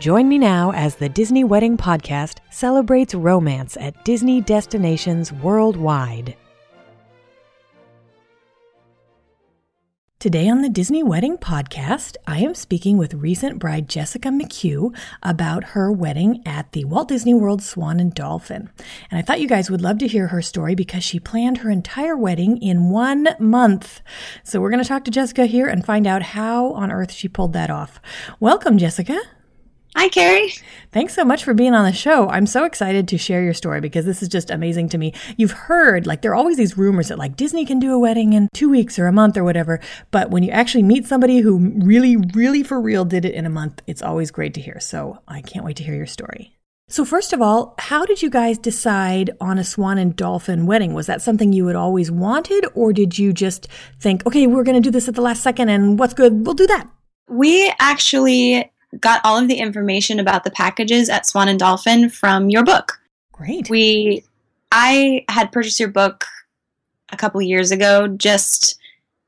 Join me now as the Disney Wedding Podcast celebrates romance at Disney destinations worldwide. Today on the Disney Wedding Podcast, I am speaking with recent bride Jessica McHugh about her wedding at the Walt Disney World Swan and Dolphin. And I thought you guys would love to hear her story because she planned her entire wedding in one month. So we're going to talk to Jessica here and find out how on earth she pulled that off. Welcome, Jessica. Hi, Carrie. Thanks so much for being on the show. I'm so excited to share your story because this is just amazing to me. You've heard, like, there are always these rumors that, like, Disney can do a wedding in two weeks or a month or whatever. But when you actually meet somebody who really, really for real did it in a month, it's always great to hear. So I can't wait to hear your story. So, first of all, how did you guys decide on a swan and dolphin wedding? Was that something you had always wanted, or did you just think, okay, we're going to do this at the last second and what's good, we'll do that? We actually got all of the information about the packages at Swan and Dolphin from your book. Great. We I had purchased your book a couple years ago just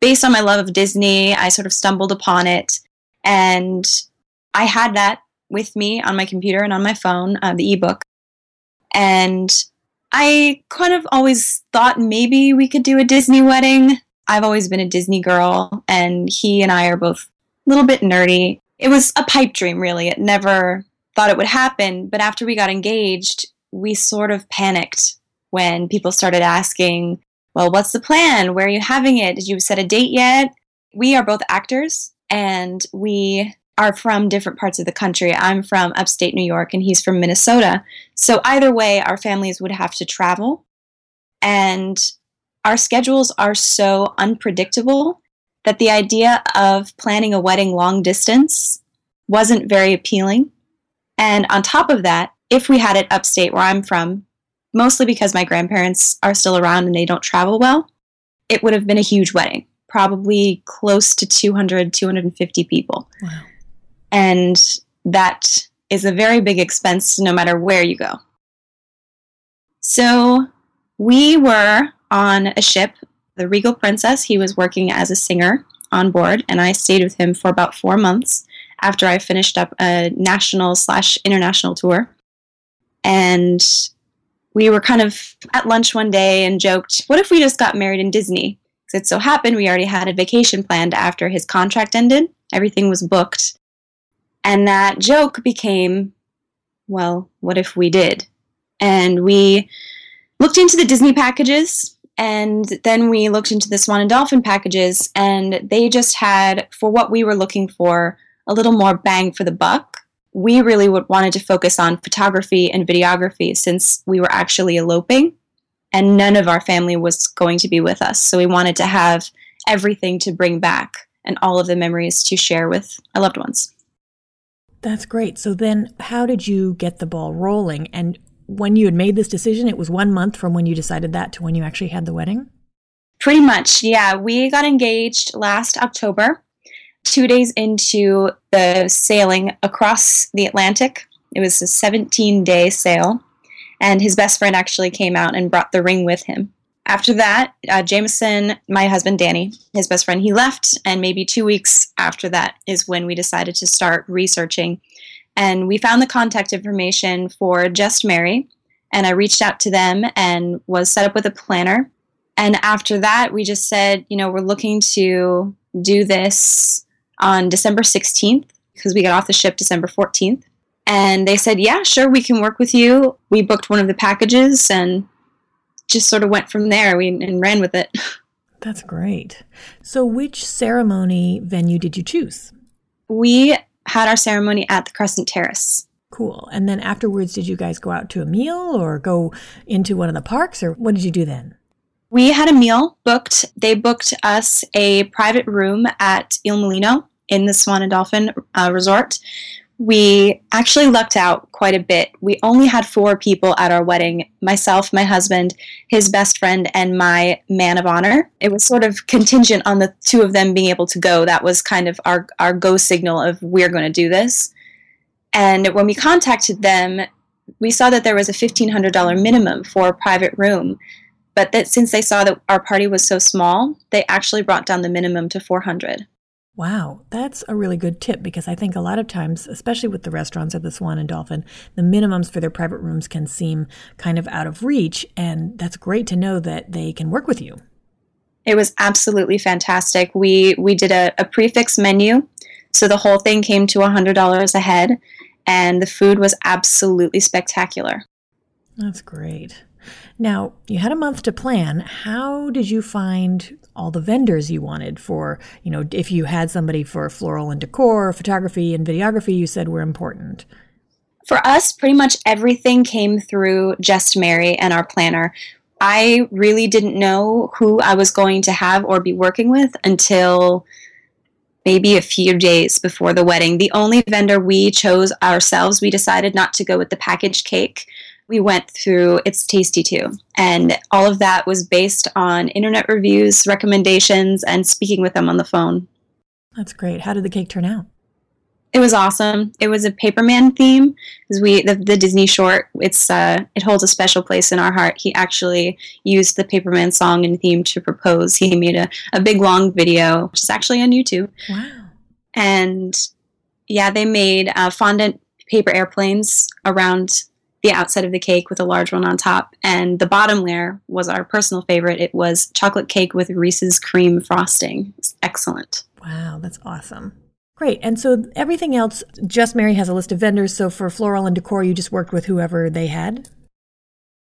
based on my love of Disney. I sort of stumbled upon it and I had that with me on my computer and on my phone, uh, the ebook. And I kind of always thought maybe we could do a Disney wedding. I've always been a Disney girl, and he and I are both a little bit nerdy it was a pipe dream, really. It never thought it would happen. But after we got engaged, we sort of panicked when people started asking, well, what's the plan? Where are you having it? Did you set a date yet? We are both actors and we are from different parts of the country. I'm from upstate New York and he's from Minnesota. So either way, our families would have to travel. And our schedules are so unpredictable that the idea of planning a wedding long distance wasn't very appealing. And on top of that, if we had it upstate where I'm from, mostly because my grandparents are still around and they don't travel well, it would have been a huge wedding, probably close to 200, 250 people. Wow. And that is a very big expense no matter where you go. So we were on a ship the Regal Princess. He was working as a singer on board, and I stayed with him for about four months after I finished up a national slash international tour. And we were kind of at lunch one day and joked, what if we just got married in Disney? Because it so happened we already had a vacation planned after his contract ended. Everything was booked. And that joke became, well, what if we did? And we looked into the Disney packages and then we looked into the Swan and Dolphin packages, and they just had, for what we were looking for, a little more bang for the buck. We really would, wanted to focus on photography and videography since we were actually eloping, and none of our family was going to be with us. So we wanted to have everything to bring back and all of the memories to share with our loved ones. That's great. So then, how did you get the ball rolling? And when you had made this decision, it was one month from when you decided that to when you actually had the wedding? Pretty much, yeah. We got engaged last October, two days into the sailing across the Atlantic. It was a 17 day sail, and his best friend actually came out and brought the ring with him. After that, uh, Jameson, my husband Danny, his best friend, he left, and maybe two weeks after that is when we decided to start researching and we found the contact information for Just Marry. And I reached out to them and was set up with a planner. And after that, we just said, you know, we're looking to do this on December 16th because we got off the ship December 14th. And they said, yeah, sure, we can work with you. We booked one of the packages and just sort of went from there we, and ran with it. That's great. So, which ceremony venue did you choose? We had our ceremony at the Crescent Terrace. Cool. And then afterwards, did you guys go out to a meal or go into one of the parks, or what did you do then? We had a meal booked. They booked us a private room at Il Mulino in the Swan and Dolphin uh, Resort we actually lucked out quite a bit. We only had four people at our wedding myself, my husband, his best friend, and my man of honor. It was sort of contingent on the two of them being able to go. That was kind of our, our go signal of we're going to do this. And when we contacted them, we saw that there was a $1,500 minimum for a private room. But that since they saw that our party was so small, they actually brought down the minimum to 400. Wow, that's a really good tip because I think a lot of times, especially with the restaurants at the Swan and Dolphin, the minimums for their private rooms can seem kind of out of reach. And that's great to know that they can work with you. It was absolutely fantastic. We we did a, a prix fixe menu, so the whole thing came to hundred dollars a head, and the food was absolutely spectacular. That's great. Now, you had a month to plan. How did you find all the vendors you wanted for, you know, if you had somebody for floral and decor, photography and videography you said were important? For us, pretty much everything came through Just Marry and our planner. I really didn't know who I was going to have or be working with until maybe a few days before the wedding. The only vendor we chose ourselves, we decided not to go with the packaged cake we went through It's Tasty Too. And all of that was based on internet reviews, recommendations, and speaking with them on the phone. That's great. How did the cake turn out? It was awesome. It was a Paperman theme because we the, the, Disney short. It's uh, it holds a special place in our heart. He actually used the Paperman song and theme to propose. He made a, a big long video, which is actually on YouTube. Wow! And yeah, they made uh, fondant paper airplanes around the outside of the cake with a large one on top. And the bottom layer was our personal favorite. It was chocolate cake with Reese's cream frosting. It's excellent. Wow, that's awesome. Great. And so everything else, Just Marry has a list of vendors. So for floral and decor, you just worked with whoever they had?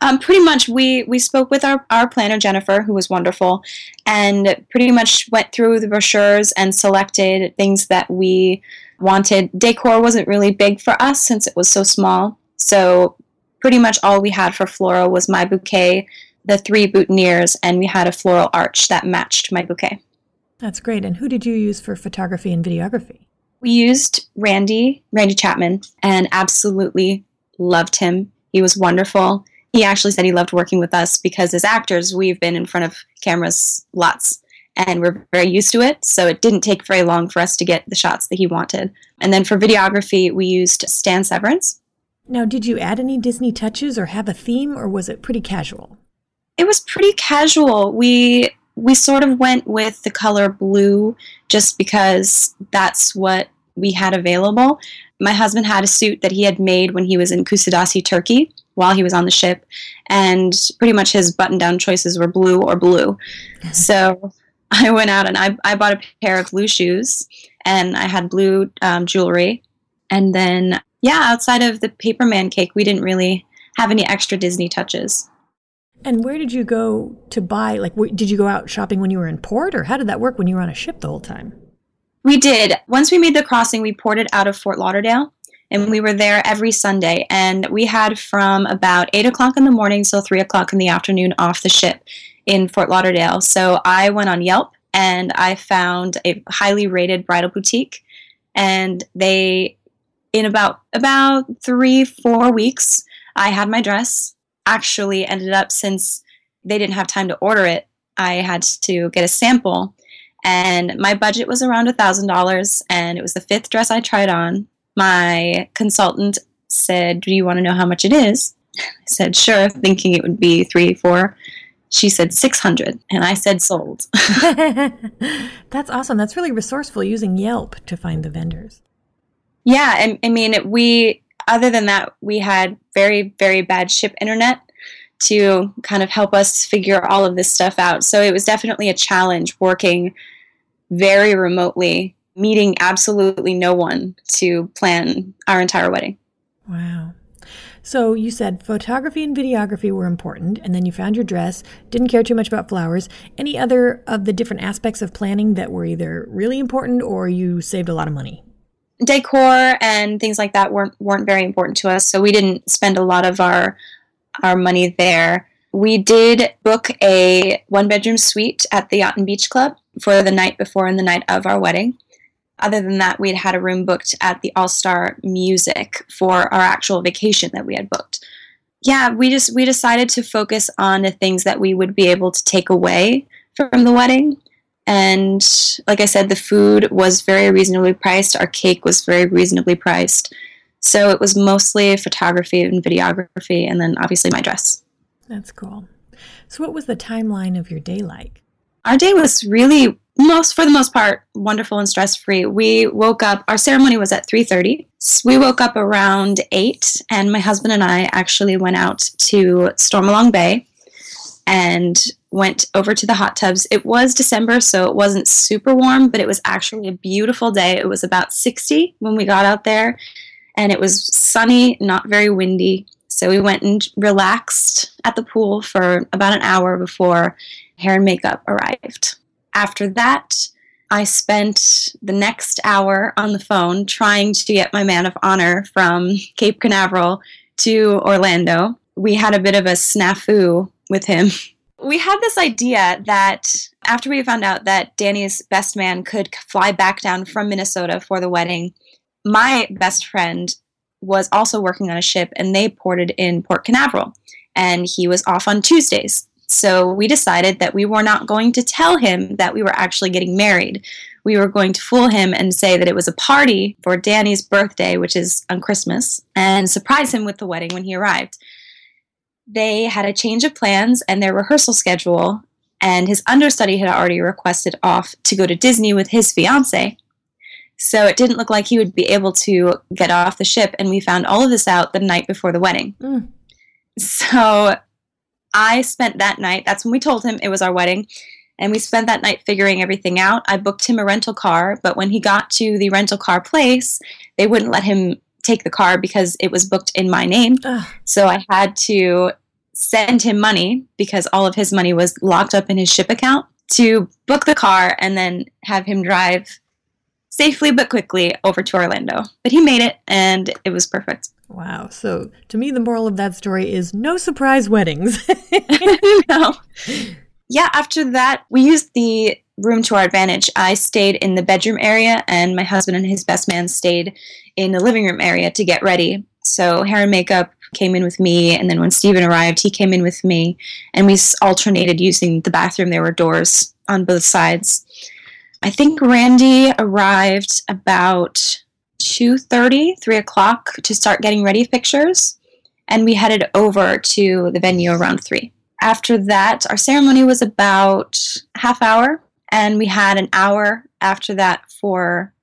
Um, pretty much, we, we spoke with our, our planner, Jennifer, who was wonderful, and pretty much went through the brochures and selected things that we wanted. Decor wasn't really big for us since it was so small. So pretty much all we had for floral was my bouquet, the three boutonnieres, and we had a floral arch that matched my bouquet. That's great. And who did you use for photography and videography? We used Randy, Randy Chapman, and absolutely loved him. He was wonderful. He actually said he loved working with us because as actors, we've been in front of cameras lots and we're very used to it. So it didn't take very long for us to get the shots that he wanted. And then for videography, we used Stan Severance. Now, did you add any Disney touches or have a theme, or was it pretty casual? It was pretty casual. We we sort of went with the color blue just because that's what we had available. My husband had a suit that he had made when he was in Kusadasi, Turkey, while he was on the ship, and pretty much his button-down choices were blue or blue. so I went out and I, I bought a pair of blue shoes, and I had blue um, jewelry, and then yeah, outside of the Paperman cake, we didn't really have any extra Disney touches. And where did you go to buy? Like, did you go out shopping when you were in port, or how did that work when you were on a ship the whole time? We did. Once we made the crossing, we ported out of Fort Lauderdale, and we were there every Sunday. And we had from about eight o'clock in the morning till three o'clock in the afternoon off the ship in Fort Lauderdale. So I went on Yelp and I found a highly rated bridal boutique, and they in about about three four weeks i had my dress. Actually ended up since they didn't have time to order it i had to get a sample. And my budget was around a thousand dollars and it was the fifth dress i tried on. My consultant said do you want to know how much it is? I said sure thinking it would be three four. She said 600 and i said sold. That's awesome. That's really resourceful using yelp to find the vendors yeah, and I mean, we other than that, we had very very bad ship internet to kind of help us figure all of this stuff out. So it was definitely a challenge working very remotely, meeting absolutely no one to plan our entire wedding. Wow. So you said photography and videography were important, and then you found your dress, didn't care too much about flowers. Any other of the different aspects of planning that were either really important or you saved a lot of money? Decor and things like that weren't weren't very important to us, so we didn't spend a lot of our our money there. We did book a one bedroom suite at the Yacht and Beach Club for the night before and the night of our wedding other than that, we'd had a room booked at the All Star Music for our actual vacation that we had booked. Yeah, we just we decided to focus on the things that we would be able to take away from the wedding. And like I said, the food was very reasonably priced. Our cake was very reasonably priced. So it was mostly photography and videography, and then obviously my dress. That's cool. So, what was the timeline of your day like? Our day was really most for the most part wonderful and stress free we woke up our ceremony was at 3.30 we woke up around 8 and my husband and i actually went out to stormalong bay and went over to the hot tubs it was december so it wasn't super warm but it was actually a beautiful day it was about 60 when we got out there and it was sunny not very windy so we went and relaxed at the pool for about an hour before hair and makeup arrived after that, I spent the next hour on the phone trying to get my man of honor from Cape Canaveral to Orlando. We had a bit of a snafu with him. We had this idea that after we found out that Danny's best man could fly back down from Minnesota for the wedding, my best friend was also working on a ship and they ported in Port Canaveral. And he was off on Tuesdays. So we decided that we were not going to tell him that we were actually getting married. We were going to fool him and say that it was a party for Danny's birthday, which is on Christmas, and surprise him with the wedding when he arrived. They had a change of plans and their rehearsal schedule, and his understudy had already requested off to go to Disney with his fiance. So it didn't look like he would be able to get off the ship, and we found all of this out the night before the wedding. Mm. So I spent that night, that's when we told him it was our wedding, and we spent that night figuring everything out. I booked him a rental car, but when he got to the rental car place, they wouldn't let him take the car because it was booked in my name. Ugh. So I had to send him money because all of his money was locked up in his ship account to book the car and then have him drive safely but quickly over to Orlando. But he made it and it was perfect. Wow. So to me, the moral of that story is no surprise weddings. no. Yeah, after that, we used the room to our advantage. I stayed in the bedroom area, and my husband and his best man stayed in the living room area to get ready. So hair and makeup came in with me, and then when Steven arrived, he came in with me, and we alternated using the bathroom. There were doors on both sides. I think Randy arrived about 2.30, 3 o'clock to start getting ready pictures, and we headed over to the venue around 3. After that, our ceremony was about half hour, and we had an hour after that for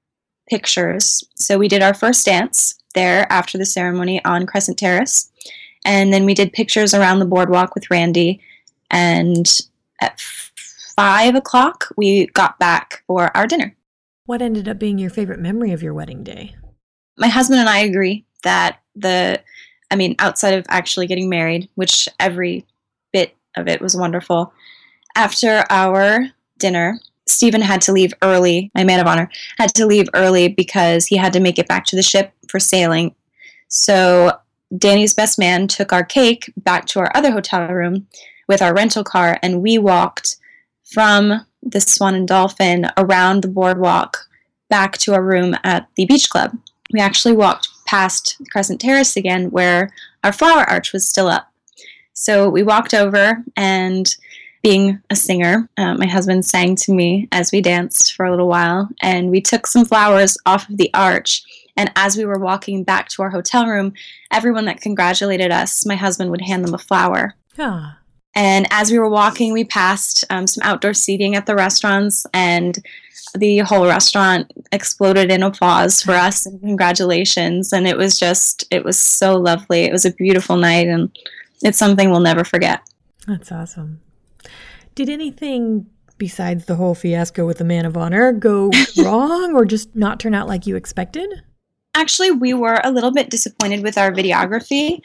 pictures. So we did our first dance there after the ceremony on Crescent Terrace, and then we did pictures around the boardwalk with Randy, and at 5 o'clock, we got back for our dinner. What ended up being your favorite memory of your wedding day? My husband and I agree that the, I mean, outside of actually getting married, which every bit of it was wonderful, after our dinner, Stephen had to leave early. My man of honor had to leave early because he had to make it back to the ship for sailing. So Danny's best man took our cake back to our other hotel room with our rental car, and we walked from the Swan and Dolphin around the boardwalk back to our room at the beach club. We actually walked past Crescent Terrace again where our flower arch was still up. So we walked over and being a singer, uh, my husband sang to me as we danced for a little while, and we took some flowers off of the arch. And as we were walking back to our hotel room, everyone that congratulated us, my husband would hand them a flower. And as we were walking, we passed um, some outdoor seating at the restaurants, and the whole restaurant exploded in applause for us and congratulations. And it was just, it was so lovely. It was a beautiful night, and it's something we'll never forget. That's awesome. Did anything besides the whole fiasco with the man of honor, go wrong or just not turn out like you expected? Actually, we were a little bit disappointed with our videography.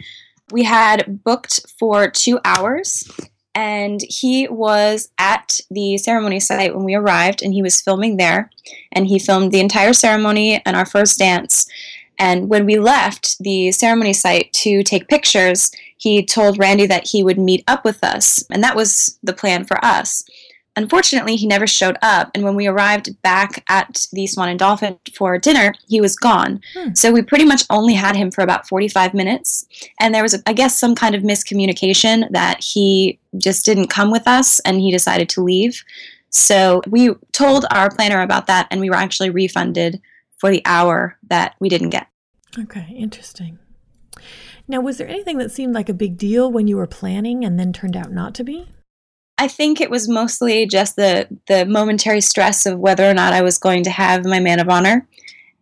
We had booked for two hours, and he was at the ceremony site when we arrived, and he was filming there. And he filmed the entire ceremony and our first dance. And when we left the ceremony site to take pictures, he told Randy that he would meet up with us, and that was the plan for us. Unfortunately, he never showed up, and when we arrived back at the Swan and Dolphin for dinner, he was gone. Hmm. So we pretty much only had him for about 45 minutes, and there was, I guess, some kind of miscommunication that he just didn't come with us and he decided to leave. So we told our planner about that, and we were actually refunded for the hour that we didn't get. Okay, interesting. Now, was there anything that seemed like a big deal when you were planning and then turned out not to be? I think it was mostly just the the momentary stress of whether or not I was going to have my man of honor.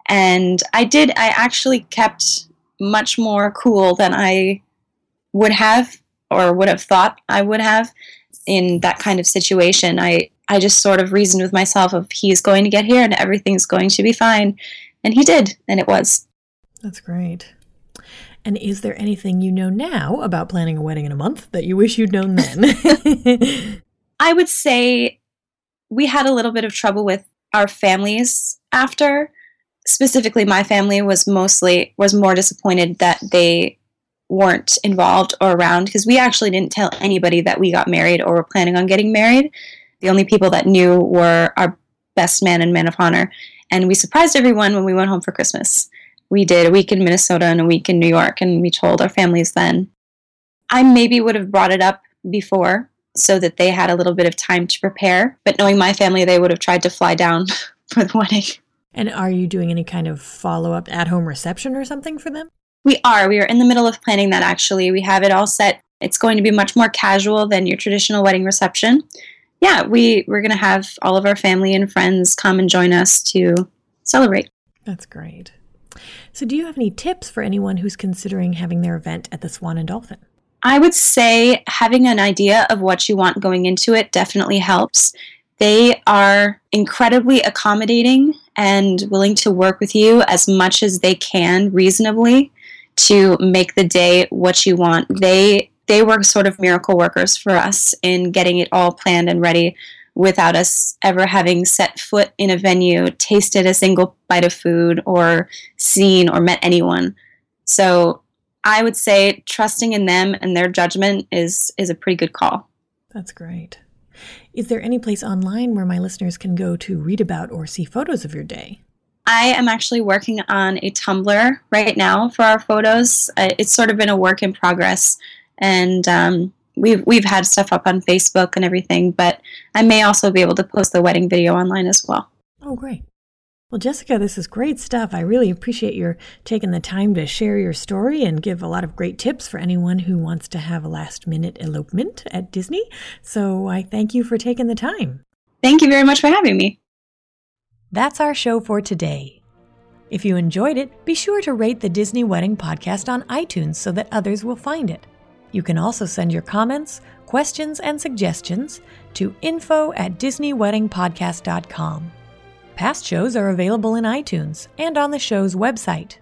And I did I actually kept much more cool than I would have or would have thought I would have in that kind of situation. I I just sort of reasoned with myself of he's going to get here and everything's going to be fine. And he did, and it was. That's great. And is there anything you know now about planning a wedding in a month that you wish you'd known then? I would say we had a little bit of trouble with our families after. Specifically, my family was mostly was more disappointed that they weren't involved or around because we actually didn't tell anybody that we got married or were planning on getting married. The only people that knew were our best man and man of honor, and we surprised everyone when we went home for Christmas we did a week in Minnesota and a week in New York, and we told our families then. I maybe would have brought it up before so that they had a little bit of time to prepare, but knowing my family, they would have tried to fly down for the wedding. And are you doing any kind of follow up at home reception or something for them? We are. We are in the middle of planning that actually. We have it all set. It's going to be much more casual than your traditional wedding reception. Yeah, we, we're going to have all of our family and friends come and join us to celebrate. That's great. So, do you have any tips for anyone who's considering having their event at the Swan and Dolphin? I would say having an idea of what you want going into it definitely helps. They are incredibly accommodating and willing to work with you as much as they can reasonably to make the day what you want. They they were sort of miracle workers for us in getting it all planned and ready without us ever having set foot in a venue, tasted a single bite of food, or seen or met anyone. So I would say trusting in them and their judgment is is a pretty good call. That's great. Is there any place online where my listeners can go to read about or see photos of your day? I am actually working on a Tumblr right now for our photos. Uh, it's sort of been a work in progress, and um, we've we've had stuff up on Facebook and everything, but I may also be able to post the wedding video online as well. Oh, great. Well, Jessica, this is great stuff. I really appreciate your taking the time to share your story and give a lot of great tips for anyone who wants to have a last minute elopement at Disney. So I thank you for taking the time. Thank you very much for having me. That's our show for today. If you enjoyed it, be sure to rate the Disney Wedding Podcast on iTunes so that others will find it. You can also send your comments, questions, and suggestions to info at DisneyWeddingPodcast.com. Past shows are available in iTunes and on the show's website.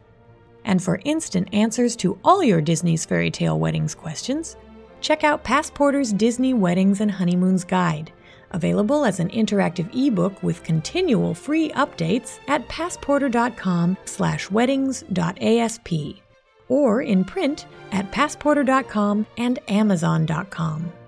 And for instant answers to all your Disney's Fairy Tale Weddings questions, check out Passporter's Disney Weddings and Honeymoons Guide, available as an interactive ebook with continual free updates at passporter.com/weddings.asp or in print at passporter.com and amazon.com.